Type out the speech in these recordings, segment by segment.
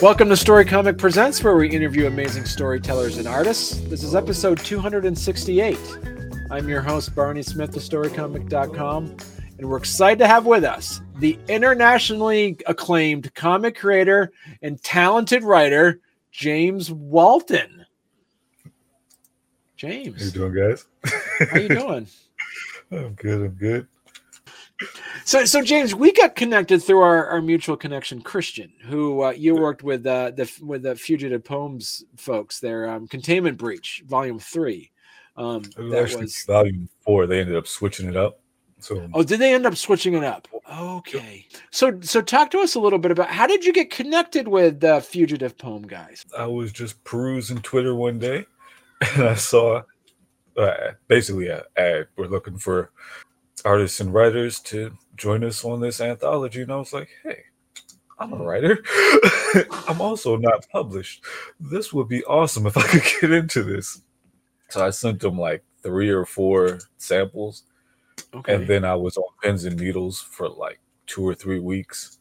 Welcome to Storycomic Presents, where we interview amazing storytellers and artists. This is episode 268. I'm your host, Barney Smith of StoryComic.com, and we're excited to have with us the internationally acclaimed comic creator and talented writer, James Walton. James. How you doing, guys? How you doing? I'm good. I'm good. So, so James, we got connected through our, our mutual connection, Christian, who uh, you worked with uh, the with the Fugitive Poems folks. Their um, Containment Breach, Volume Three. Um, that was Volume Four. They ended up switching it up. So, oh, did they end up switching it up? Okay. So, so talk to us a little bit about how did you get connected with the Fugitive Poem guys? I was just perusing Twitter one day, and I saw uh, basically a ad. We're looking for artists and writers to join us on this anthology. And I was like, hey, I'm a writer. I'm also not published. This would be awesome if I could get into this. So I sent them like three or four samples. Okay. And then I was on pins and needles for like two or three weeks.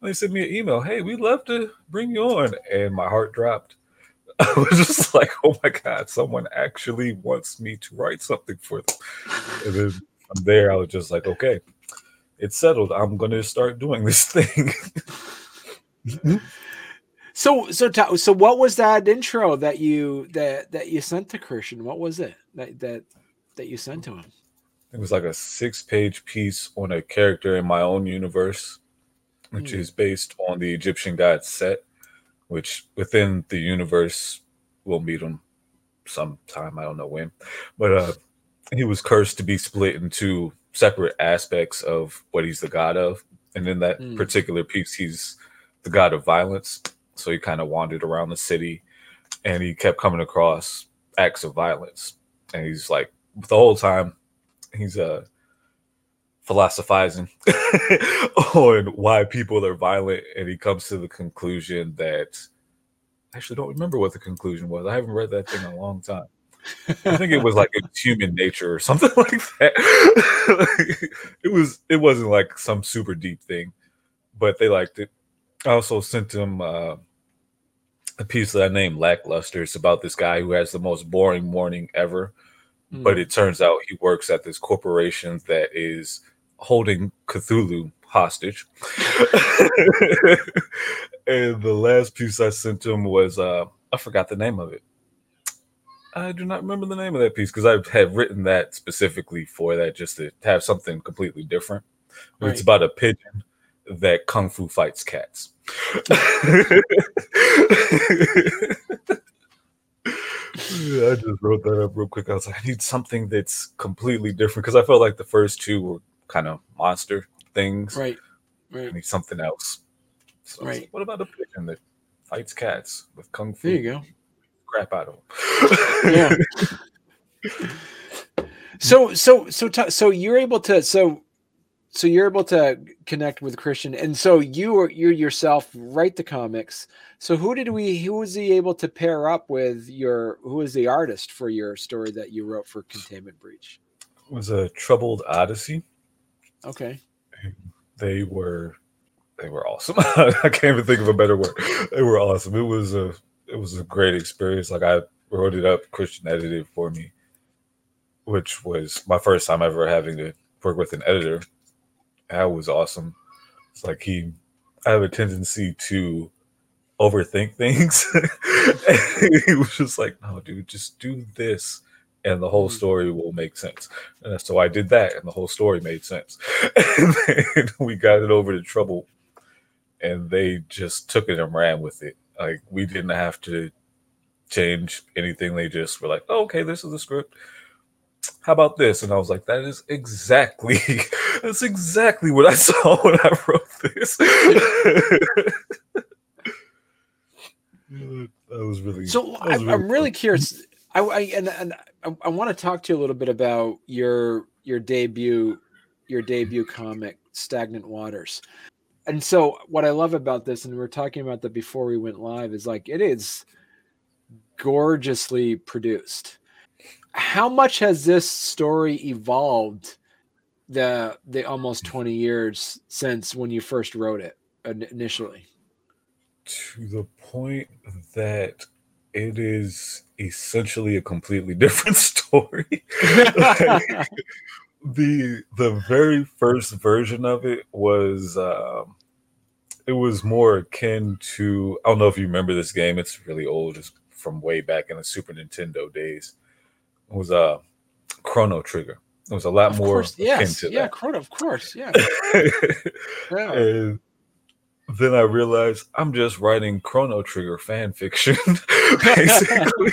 And they sent me an email, hey, we'd love to bring you on. And my heart dropped. I was just like, oh my God, someone actually wants me to write something for them. And then from there, I was just like, okay, it's settled. I'm going to start doing this thing. Mm-hmm. so, so, so, what was that intro that you that that you sent to Christian? What was it that that that you sent to him? It was like a six-page piece on a character in my own universe, which mm. is based on the Egyptian god Set, which within the universe we'll meet him sometime. I don't know when, but uh, he was cursed to be split into separate aspects of what he's the god of. And in that mm. particular piece, he's the god of violence. So he kind of wandered around the city and he kept coming across acts of violence. And he's like, the whole time, he's uh, philosophizing on why people are violent. And he comes to the conclusion that I actually don't remember what the conclusion was. I haven't read that thing in a long time. I think it was like it's human nature or something like that. it was it wasn't like some super deep thing, but they liked it. I also sent him uh, a piece that I named Lackluster. It's about this guy who has the most boring morning ever, mm. but it turns out he works at this corporation that is holding Cthulhu hostage. and the last piece I sent him was uh, I forgot the name of it I do not remember the name of that piece because I had written that specifically for that, just to have something completely different. Right. It's about a pigeon that kung fu fights cats. I just wrote that up real quick. I was like, I need something that's completely different because I felt like the first two were kind of monster things. Right. Right. I need something else. So right. Like, what about a pigeon that fights cats with kung fu? There you go crap out of them. yeah. So so so t- so you're able to so so you're able to connect with Christian, and so you or you yourself write the comics. So who did we? Who was he able to pair up with? Your who was the artist for your story that you wrote for Containment Breach? It was a Troubled Odyssey. Okay. They were they were awesome. I can't even think of a better word. They were awesome. It was a it was a great experience. Like I wrote it up, Christian edited for me, which was my first time ever having to work with an editor. That was awesome. It's like he, I have a tendency to overthink things. he was just like, "No, dude, just do this." and the whole mm-hmm. story will make sense. And so I did that, and the whole story made sense. and then we got it over to Trouble, and they just took it and ran with it. Like we didn't have to change anything. They just were like, oh, okay, this is the script. How about this? And I was like, that is exactly that's exactly what I saw when I wrote this. that was really so. Was I, am really curious. I, I and, and I, I want to talk to you a little bit about your your debut your debut comic, Stagnant Waters. and so what I love about this, and we're talking about that before we went live, is like it is gorgeously produced. How much has this story evolved the the almost 20 years since when you first wrote it initially? To the point that it is essentially a completely different story. like, the the very first version of it was um, it was more akin to I don't know if you remember this game. It's really old. It's from way back in the Super Nintendo days. It was a uh, Chrono Trigger. It was a lot of more course, yes, yeah. Chrono, of course, yeah. yeah. And then I realized I'm just writing Chrono Trigger fan fiction, basically.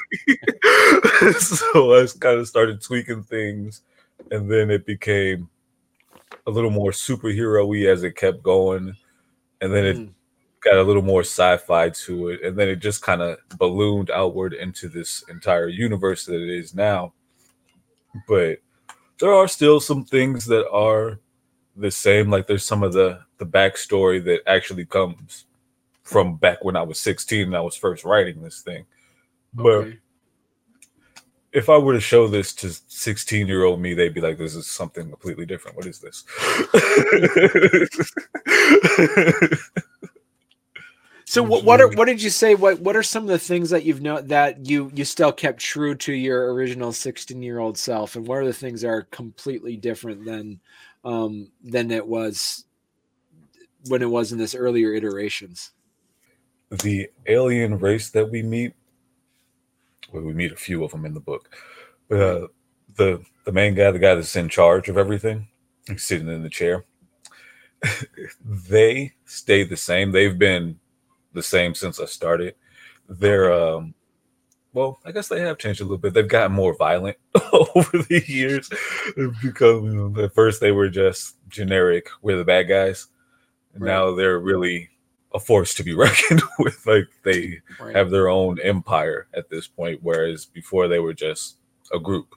so I kind of started tweaking things, and then it became a little more superhero-y as it kept going, and then it mm. got a little more sci-fi to it, and then it just kind of ballooned outward into this entire universe that it is now. But there are still some things that are the same. Like there's some of the the backstory that actually comes from back when I was 16 and I was first writing this thing. But if I were to show this to 16 year old me, they'd be like, this is something completely different. What is this? so what, what are what did you say? What what are some of the things that you've known that you you still kept true to your original 16 year old self? And what are the things that are completely different than um than it was when it was in this earlier iterations. The alien race that we meet, well, we meet a few of them in the book. Uh, the the main guy, the guy that's in charge of everything, he's sitting in the chair. they stay the same. They've been the same since I started. They're um, well, I guess they have changed a little bit. They've gotten more violent over the years because you know, at first they were just generic. We're the bad guys, Right. Now they're really a force to be reckoned with. Like they right. have their own empire at this point, whereas before they were just a group.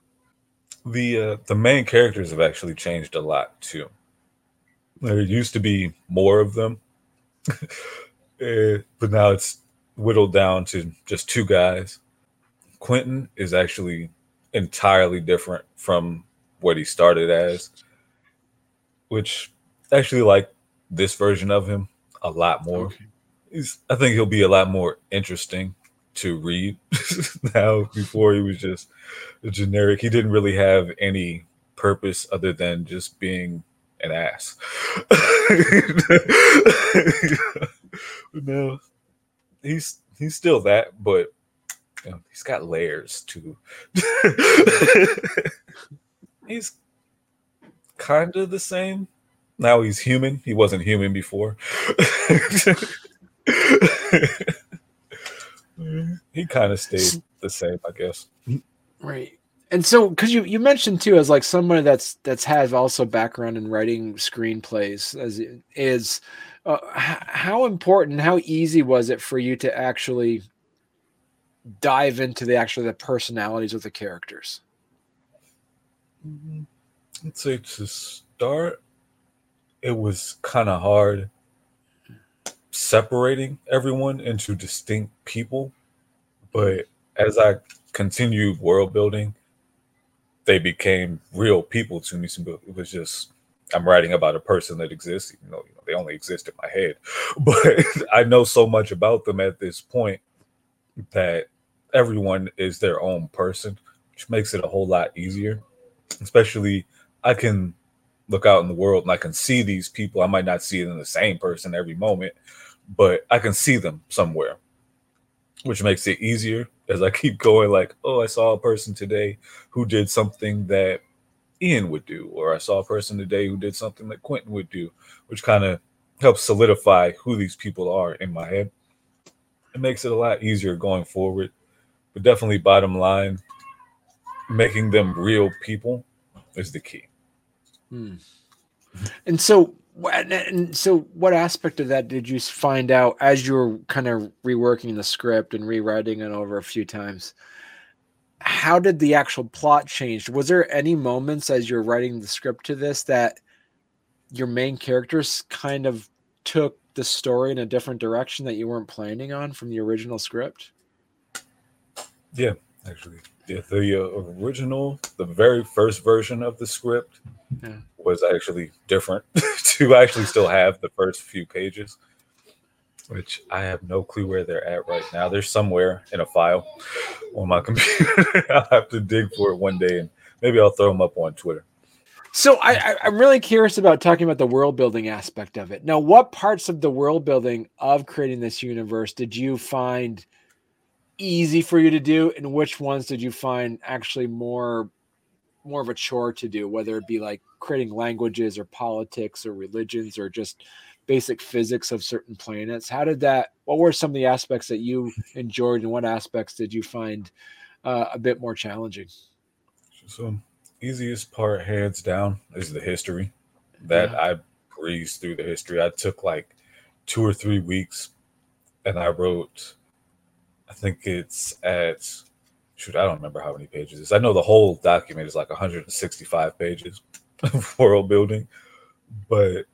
The uh, the main characters have actually changed a lot too. There used to be more of them, uh, but now it's whittled down to just two guys. Quentin is actually entirely different from what he started as, which actually like this version of him a lot more. Okay. He's, I think he'll be a lot more interesting to read now. Before he was just a generic. He didn't really have any purpose other than just being an ass. no, he's he's still that, but you know, he's got layers too. he's kind of the same now he's human. He wasn't human before. he kind of stayed the same, I guess. Right. And so, because you, you mentioned too, as like someone that's that's has also background in writing screenplays, as is uh, how important, how easy was it for you to actually dive into the actually the personalities of the characters? Mm-hmm. I'd say to start, it was kind of hard separating everyone into distinct people. But as I continued world building, they became real people to me. So it was just I'm writing about a person that exists, you know, they only exist in my head. But I know so much about them at this point that everyone is their own person, which makes it a whole lot easier. Especially, I can look out in the world and I can see these people. I might not see them the same person every moment, but I can see them somewhere, which makes it easier as I keep going. Like, oh, I saw a person today who did something that Ian would do, or I saw a person today who did something that Quentin would do, which kind of helps solidify who these people are in my head. It makes it a lot easier going forward. But definitely, bottom line, making them real people is the key. Hmm. And so, and so, what aspect of that did you find out as you were kind of reworking the script and rewriting it over a few times? How did the actual plot change? Was there any moments as you're writing the script to this that your main characters kind of took the story in a different direction that you weren't planning on from the original script? Yeah, actually, yeah, the uh, original, the very first version of the script Yeah. was actually different. to actually still have the first few pages, which I have no clue where they're at right now. They're somewhere in a file on my computer. I'll have to dig for it one day, and maybe I'll throw them up on Twitter. So I, I'm really curious about talking about the world building aspect of it. Now, what parts of the world building of creating this universe did you find easy for you to do, and which ones did you find actually more more of a chore to do? Whether it be like creating languages or politics or religions or just basic physics of certain planets. How did that? What were some of the aspects that you enjoyed, and what aspects did you find uh, a bit more challenging? So, easiest part, hands down, is the history. That Yeah. I breezed through the history. I took like two or three weeks, and I wrote. I think it's at shoot. I don't remember how many pages. It is. I know the whole document is like 165 pages of world building, but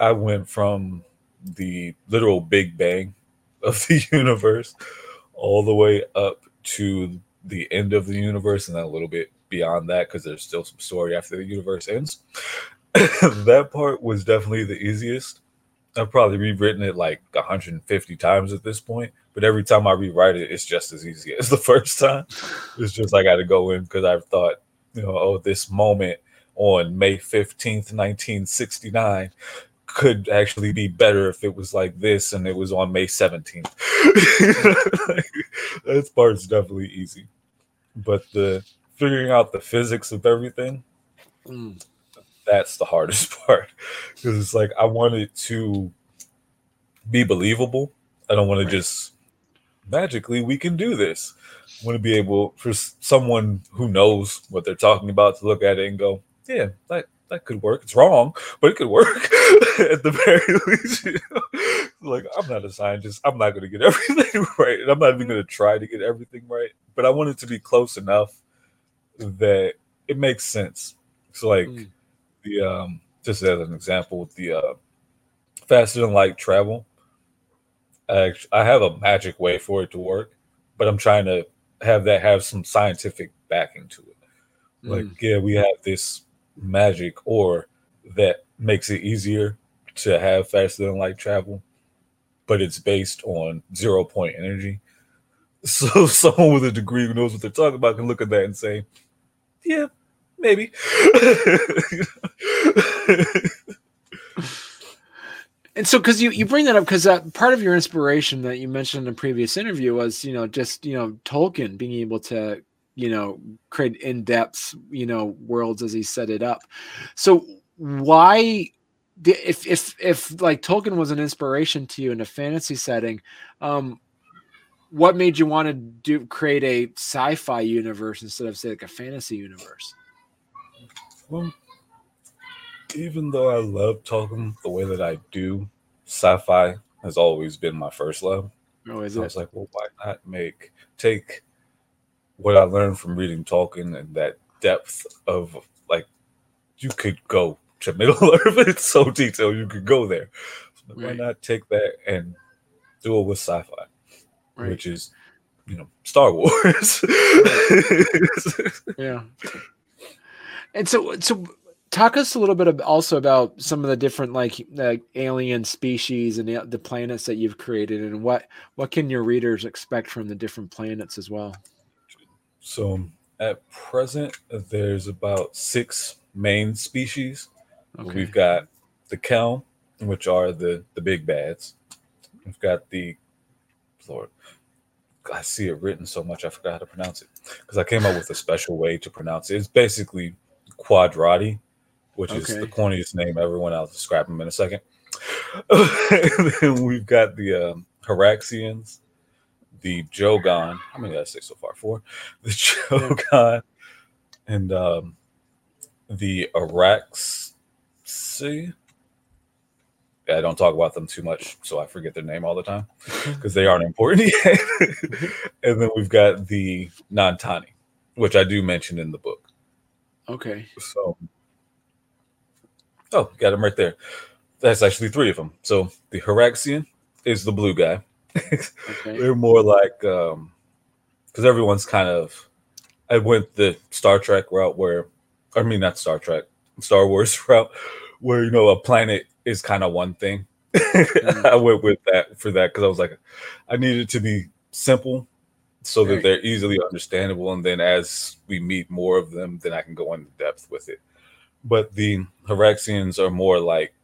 I went from the literal Big Bang of the universe all the way up to the end of the universe and then a little bit beyond that because there's still some story after the universe ends. that part was definitely the easiest. I've probably rewritten it like 150 times at this point, but every time I rewrite it, it's just as easy as the first time. It's just I got to go in because I've thought, you know, oh, this moment on May 15th, 1969 could actually be better if it was like this and it was on May 17th. that part's definitely easy. But the figuring out the physics of everything, Mm, that's the hardest part. Because it's like I want it to be believable. I don't want Right. to just magically we can do this. I want to be able for someone who knows what they're talking about to look at it and go, yeah, that that could work. It's wrong, but it could work at the very least. You know? Like I'm not a scientist. I'm not going to get everything right, and I'm not even going to try to get everything right. But I want it to be close enough that it makes sense. So like Mm. the um, just as an example, the uh, faster than light travel. I, I have a magic way for it to work, but I'm trying to have that have some scientific backing to it. Like, mm. yeah, we have this magic or that makes it easier to have faster than light travel, but it's based on zero point energy. So someone with a degree who knows what they're talking about can look at that and say, yeah, maybe. And so, because you, you bring that up, because uh, part of your inspiration that you mentioned in a previous interview was, you know, just, you know, Tolkien being able to, you know, create in depth, you know, worlds as he set it up. So, why, if, if, if like Tolkien was an inspiration to you in a fantasy setting, um, what made you want to do create a sci-fi universe instead of say like a fantasy universe? Well, even though I love Tolkien the way that I do, sci-fi has always been my first love. Oh, is So I was like, well, why not make take what I learned from reading Tolkien and that depth of like you could go to Middle Earth. It's so detailed, you could go there. So Right. Why not take that and do it with sci-fi, Right. which is you know Star Wars. Yeah. And so, so talk us a little bit ab- also about some of the different like like alien species and the, the planets that you've created, and what what can your readers expect from the different planets as well. So at present, there's about six main species. Okay. We've got the Kelm, which are the the big bads. We've got the Lord. I see it written so much I forgot how to pronounce it because I came up with a special way to pronounce it. It's basically Quadrati, which is the Okay. corniest name everyone. I'll describe them in a second. and then we've got the um, Haraxians, the Jogon. How many did I say so far? Four. The Jogon, and um, the Araxi. Yeah, I don't talk about them too much, so I forget their name all the time because they aren't important yet. and then we've got the Nantani, which I do mention in the book. Okay. So, oh, got him right there. that's actually three of them. So the Haraxian is the blue guy. Okay. They're more like um because everyone's kind of I went the Star Trek route where I mean not Star Trek, Star Wars route where you know a planet is kind of one thing. I went with that for that because I was like, I needed it to be simple so that they're easily understandable, and then as we meet more of them, then I can go into depth with it. But the Haraxians are more like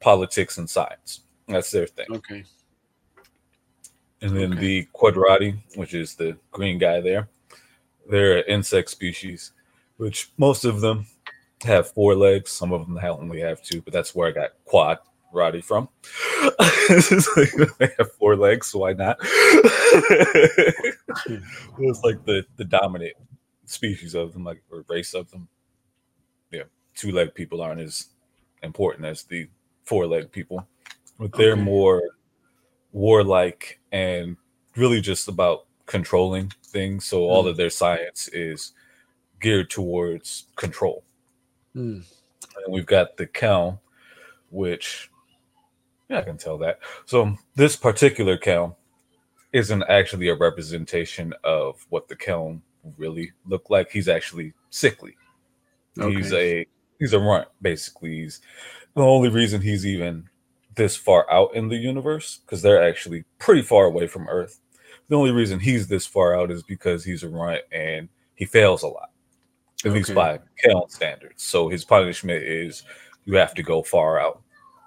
politics and science. That's their thing. Okay. And then Okay. the Quadrati, which is the green guy there, they're an insect species, which most of them have four legs. Some of them only have two, but that's where I got Quadrati from. They have four legs, so why not? it's like the, the dominant species of them, like or race of them. Yeah, two leg people aren't as important as the four leg people, but they're Okay. more warlike and really just about controlling things. So all Mm. of their science is geared towards control. Hmm. And we've got the Kelm, which yeah, I can tell that. So this particular Kelm isn't actually a representation of what the Kelm really look like. He's actually sickly. Okay. He's a he's a runt, basically. He's the only reason he's even this far out in the universe, because they're actually pretty far away from Earth. The only reason he's this far out is because he's a runt and he fails a lot. At least by Kelm standards. So his punishment is you have to go far out.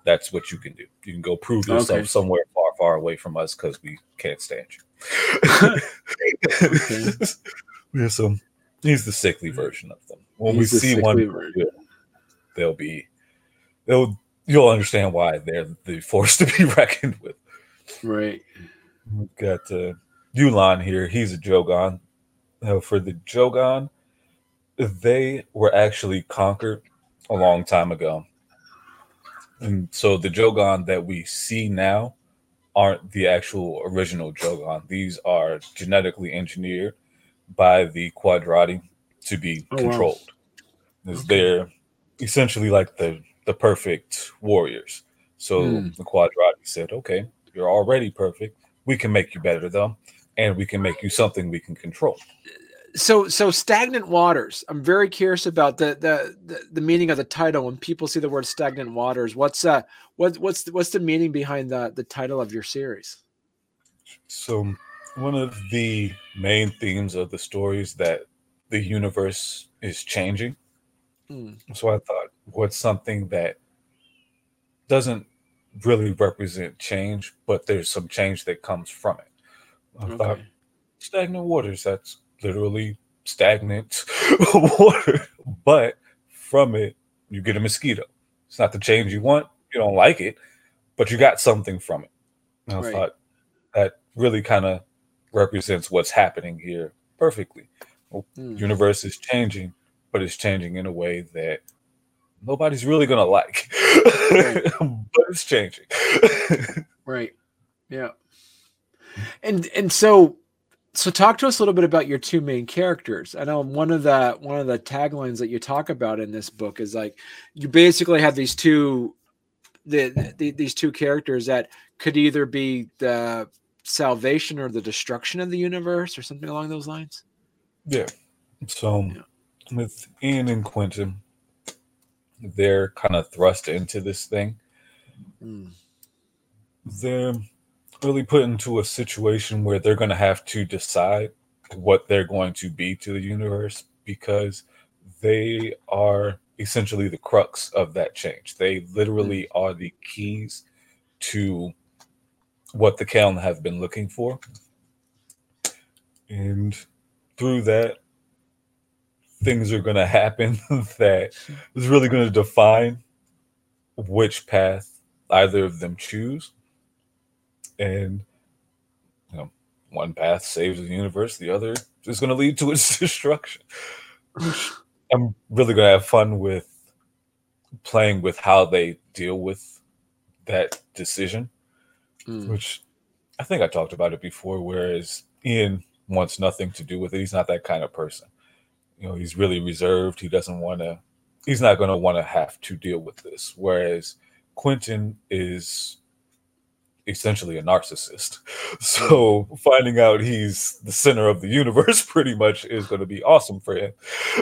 That's what you can do. You can go prove yourself Okay. somewhere far, far away from us because we can't stand you. Okay. yeah, so he's the sickly version of them. When He's we see one, version. they'll be, they'll you'll understand why they're the force to be reckoned with. Right. We've got uh, Yulan here. He's a Jogon. Uh, for the Jogon, they were actually conquered a long time ago. And so the Jogon that we see now aren't the actual original Jogon. These are genetically engineered by the Quadrati to be Oh, controlled. Is Okay. They're essentially like the the perfect warriors. So Hmm. the Quadrati said, "Okay, you're already perfect. We can make you better though, and we can make you something we can control." So so stagnant waters. I'm very curious about the the the, the meaning of the title. When people see the word stagnant waters, what's uh what what's the, what's the meaning behind the the title of your series? So one of the main themes of the story is that the universe is changing. Hmm. So I thought, what's something that doesn't really represent change, but there's some change that comes from it. I thought stagnant waters, that's literally stagnant water. But from it, you get a mosquito. It's not the change you want. You don't like it, but you got something from it. And I Right. thought that really kind of represents what's happening here perfectly. Hmm. Universe is changing, but it's changing in a way that nobody's really gonna like. Right. but it's changing. Right. Yeah. And and so so talk to us a little bit about your two main characters. I know one of the one of the taglines that you talk about in this book is like you basically have these two the, the these two characters that could either be the salvation or the destruction of the universe or something along those lines. Yeah. So Yeah. With Ian and Quentin, they're kind of thrust into this thing. Hmm. They're really put into a situation where they're going to have to decide what they're going to be to the universe because they are essentially the crux of that change. They literally are the keys to what the Kelm have been looking for. And through that, things are going to happen that is really going to define which path either of them choose. And you know, one path saves the universe, the other is going to lead to its destruction. I'm really going to have fun with playing with how they deal with that decision, Hmm. which I think I talked about it before. Whereas Ian wants nothing to do with it. He's not that kind of person. You know, he's really reserved. He doesn't want to. He's not going to want to have to deal with this. Whereas Quentin is essentially a narcissist. So mm. finding out he's the center of the universe pretty much is going to be awesome for him.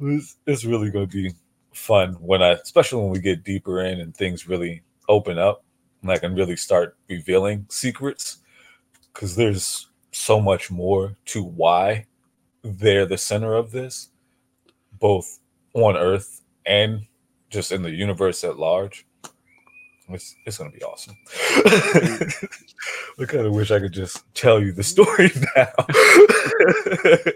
it's, it's really going to be fun when I, especially when we get deeper in and things really open up and I can really start revealing secrets because there's so much more to why they're the center of this, both on Earth and just in the universe at large. It's, it's gonna be awesome. I kind of wish I could just tell you the story now.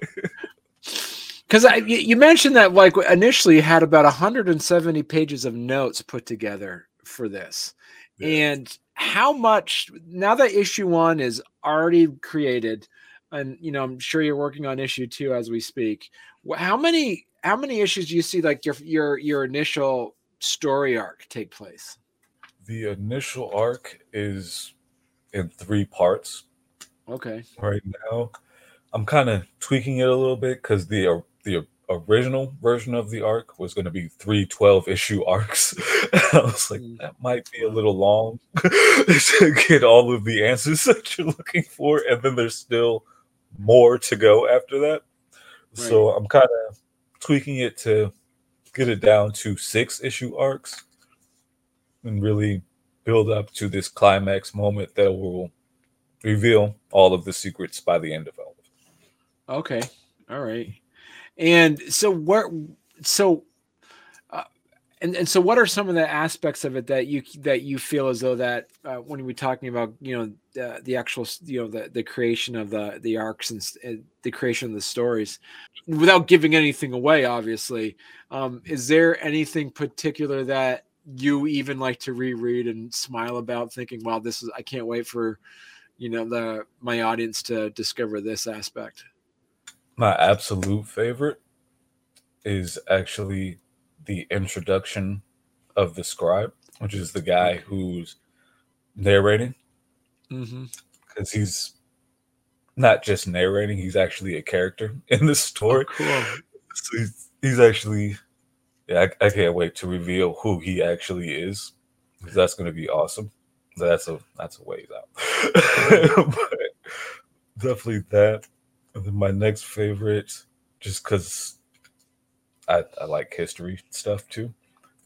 Because you mentioned that like initially you had about 170 pages of notes put together for this, yeah. and how much now that issue one is already created, and you know I'm sure you're working on issue two as we speak. How many how many issues do you see like your your your initial story arc take place? The initial arc is in three parts. Okay. Right now, I'm kind of tweaking it a little bit because the the original version of the arc was going to be three 12 issue arcs. I was like, mm. that might be a little long to get all of the answers that you're looking for. And then there's still more to go after that. Right. So I'm kind of tweaking it to get it down to six issue arcs and really build up to this climax moment that will reveal all of the secrets by the end of all of it. Okay. All right. And so where so uh, and, and so what are some of the aspects of it that you that you feel as though that uh, when we're talking about you know the, the actual you know the, the creation of the the arcs and, and the creation of the stories without giving anything away obviously um, is there anything particular that you even like to reread and smile about thinking wow this is i can't wait for you know the my audience to discover this aspect my absolute favorite is actually the introduction of the scribe, which is the guy who's narrating. Because mm-hmm. he's not just narrating, he's actually a character in the story. Oh, cool. So he's, he's actually, yeah, I, I, can't wait to reveal who he actually is. Because that's going to be awesome. That's a that's a ways out. but definitely that. And then my next favorite, just because I, I like history stuff too,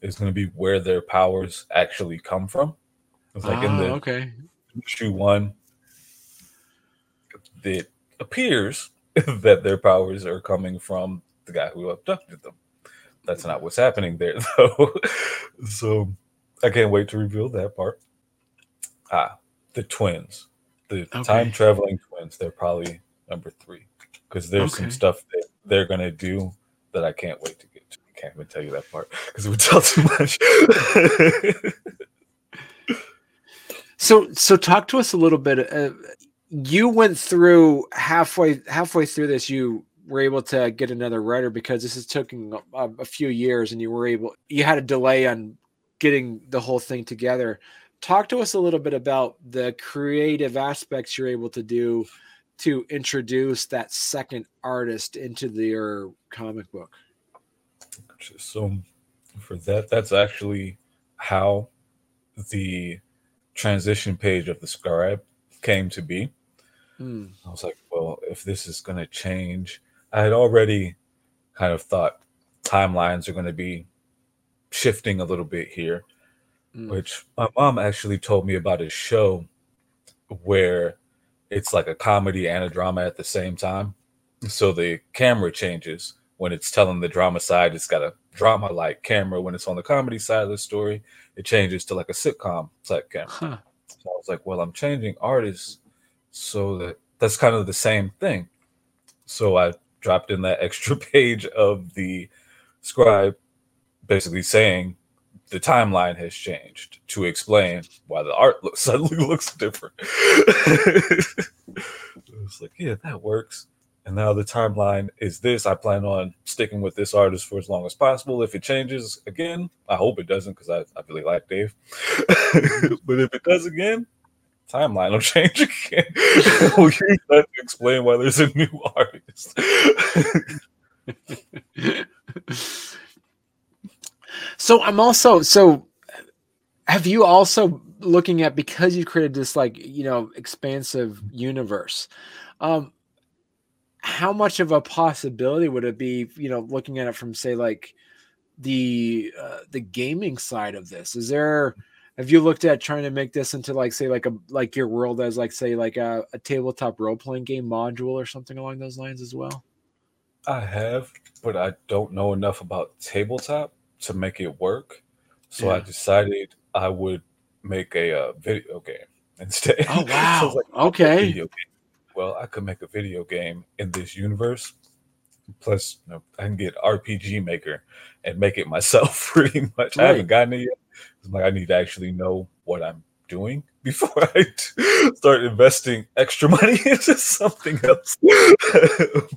is going to be where their powers actually come from. It's like in the ah, okay issue one, it appears that their powers are coming from the guy who abducted them. That's not what's happening there, though. so I can't wait to reveal that part. Ah, the twins, the okay. time traveling twins. They're probably number three because there's okay. some stuff that they're gonna do that I can't wait to get to. I can't even tell you that part because it would tell too much. so, so talk to us a little bit. Uh, you went through halfway halfway through this. You were able to get another writer because this is taking a, a few years, and you were able. You had a delay on getting the whole thing together. Talk to us a little bit about the creative aspects you're able to do to introduce that second artist into their comic book? So, for that, that's actually how the transition page of the scribe came to be. Mm. I was like, well, if this is going to change, I had already kind of thought timelines are going to be shifting a little bit here, mm. which my mom actually told me about a show where it's like a comedy and a drama at the same time. So the camera changes when it's telling the drama side. It's got a drama like camera. When it's on the comedy side of the story, it changes to like a sitcom type camera. Huh. So I was like, well, I'm changing artists so that that's kind of the same thing. So I dropped in that extra page of the scribe basically saying the timeline has changed to explain why the art looks, suddenly looks different. it's like, yeah, that works. And now the timeline is this. I plan on sticking with this artist for as long as possible. If it changes again, I hope it doesn't because I, I really like Dave. but if it does again, timeline will change again. we'll use that to explain why there's a new artist. So I'm also so have you also looking at because you created this like you know expansive universe um how much of a possibility would it be you know looking at it from say like the uh, the gaming side of this? Is there have you looked at trying to make this into like say like a like your world as like say like a, a tabletop role-playing game module or something along those lines as well? I have, but I don't know enough about tabletop to make it work. So I decided I would make a uh, video game instead. oh wow was like, I'll make a okay. Well, I could make a video game in this universe. Plus, you know, I can get RPG Maker and make it myself. Pretty much, I haven't gotten it yet. 'cause, like I need to actually know what I'm doing before I t- start investing extra money into something else.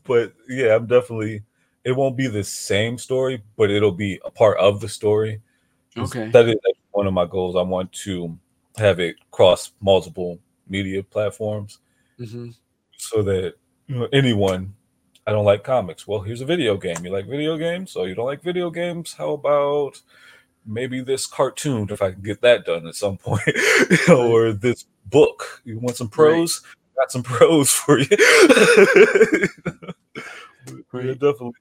but yeah, I'm definitely. It won't be the same story, but it'll be a part of the story. Okay. That is one of my goals. I want to have it cross multiple media platforms hmm so that you know, anyone I don't like comics. Well, here's a video game. You like video games? So you don't like video games? How about maybe this cartoon if I can get that done at some point, You know, or this book? You want some prose? Got some prose for you. Yeah, definitely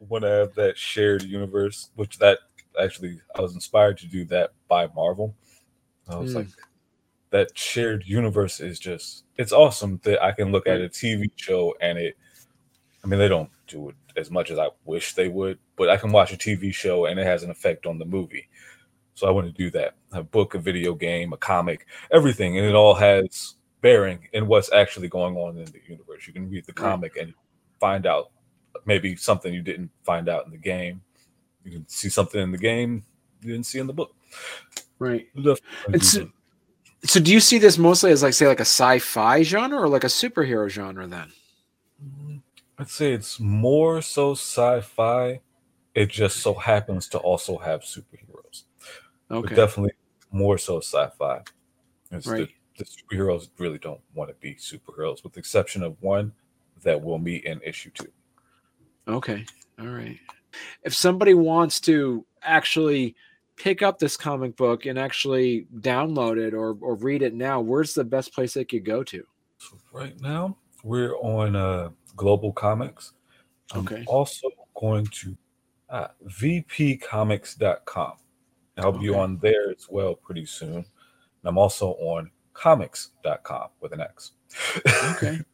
want to have that shared universe, which that actually I was inspired to do that by Marvel. I was Mm. like, that shared universe is just it's awesome that I can look at a TV show and it I mean they don't do it as much as I wish they would, but I can watch a TV show and it has an effect on the movie. So I want to do that. A book, a video game, a comic, everything, and it all has bearing in what's actually going on in the universe. You can read the comic and find out maybe something you didn't find out in the game. You can see something in the game you didn't see in the book. right Definitely wanna It's- do that. So do you see this mostly as like say like a sci-fi genre or like a superhero genre then? I'd say it's more so sci-fi. It just so happens to also have superheroes. But Okay. definitely more so sci-fi. It's the- Right. The, superheroes really don't want to be superheroes, with the exception of one that we'll meet in issue two. Okay. All right. If somebody wants to actually pick up this comic book and actually download it or, or read it now, where's the best place they could go to? So right now we're on uh, Global Comics. I'm Okay. also going to uh, vpcomics.com. I'll be Okay. on there as well pretty soon. And I'm also on comics.com with an X. Okay.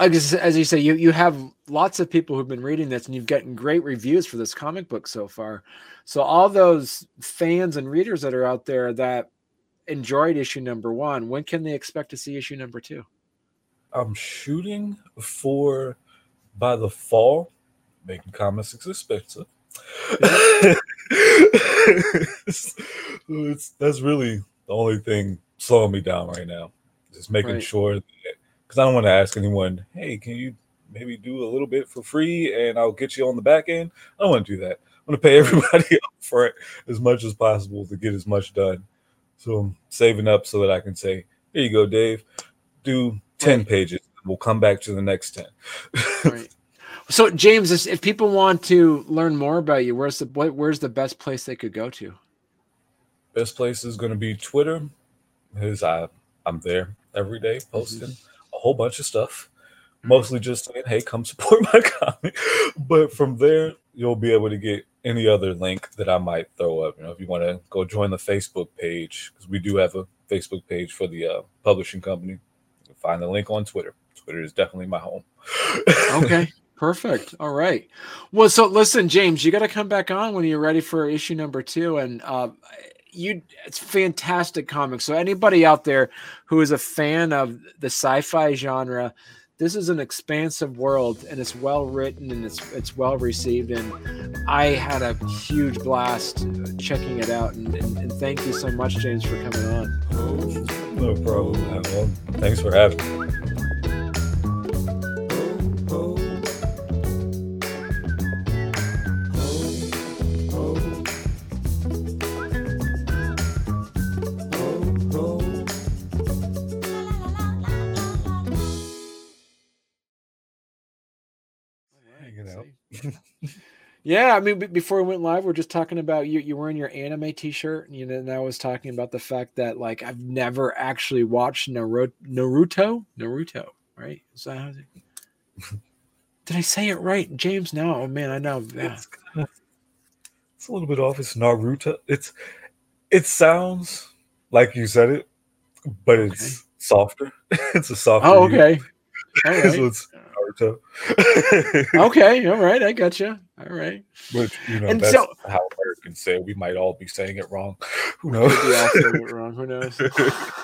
I as you say, you, you have lots of people who've been reading this and you've gotten great reviews for this comic book so far. So all those fans and readers that are out there that enjoyed issue number one, when can they expect to see issue number two? I'm shooting for by the fall, making comics expensive. it's, that's really the only thing slowing me down right now. Just making Right. sure because I don't want to ask anyone, hey, can you maybe do a little bit for free and I'll get you on the back end? I don't want to do that. I'm going to pay everybody up for it as much as possible to get as much done. So I'm saving up so that I can say, here you go, Dave. Do 10 Right. pages. We'll come back to the next 10. right. So James, if- if people want to learn more about you, where's the where's the best place they could go to? Best place is going to be Twitter because I, I'm there every day mm-hmm. posting a whole bunch of stuff. Mostly just saying, hey, come support my comic. But from there, you'll be able to get any other link that I might throw up. You know, if you want to go join the Facebook page, because we do have a Facebook page for the uh, publishing company, you can find the link on Twitter. Twitter is definitely my home. Okay, perfect. All right. Well, so listen, James, you got to come back on when you're ready for issue number two, and uh, you it's fantastic comics. So anybody out there who is a fan of the sci-fi genre, this is an expansive world, and it's well written and it's it's well received, and I had a huge blast checking it out. And, and, and thank you so much, James, for coming on. no problem. Thanks for having me. Yeah, I mean, before we went live, we are just talking about you. You wearing your anime T-shirt, you know, and I was talking about the fact that like I've never actually watched Naruto. Naruto, Naruto, right? Is that how it- Did I say it right, James? No, oh man, I know. Yeah. It's, kinda- it's a little bit off. It's Naruto. It's it sounds like you said it, but it's softer. it's a softer. Oh, okay. So right. Naruto. Okay. All right. I got you. All right. Which you know And that's so- how Americans say. We might all be saying it wrong. Who knows? Could be all saying it wrong. Who knows?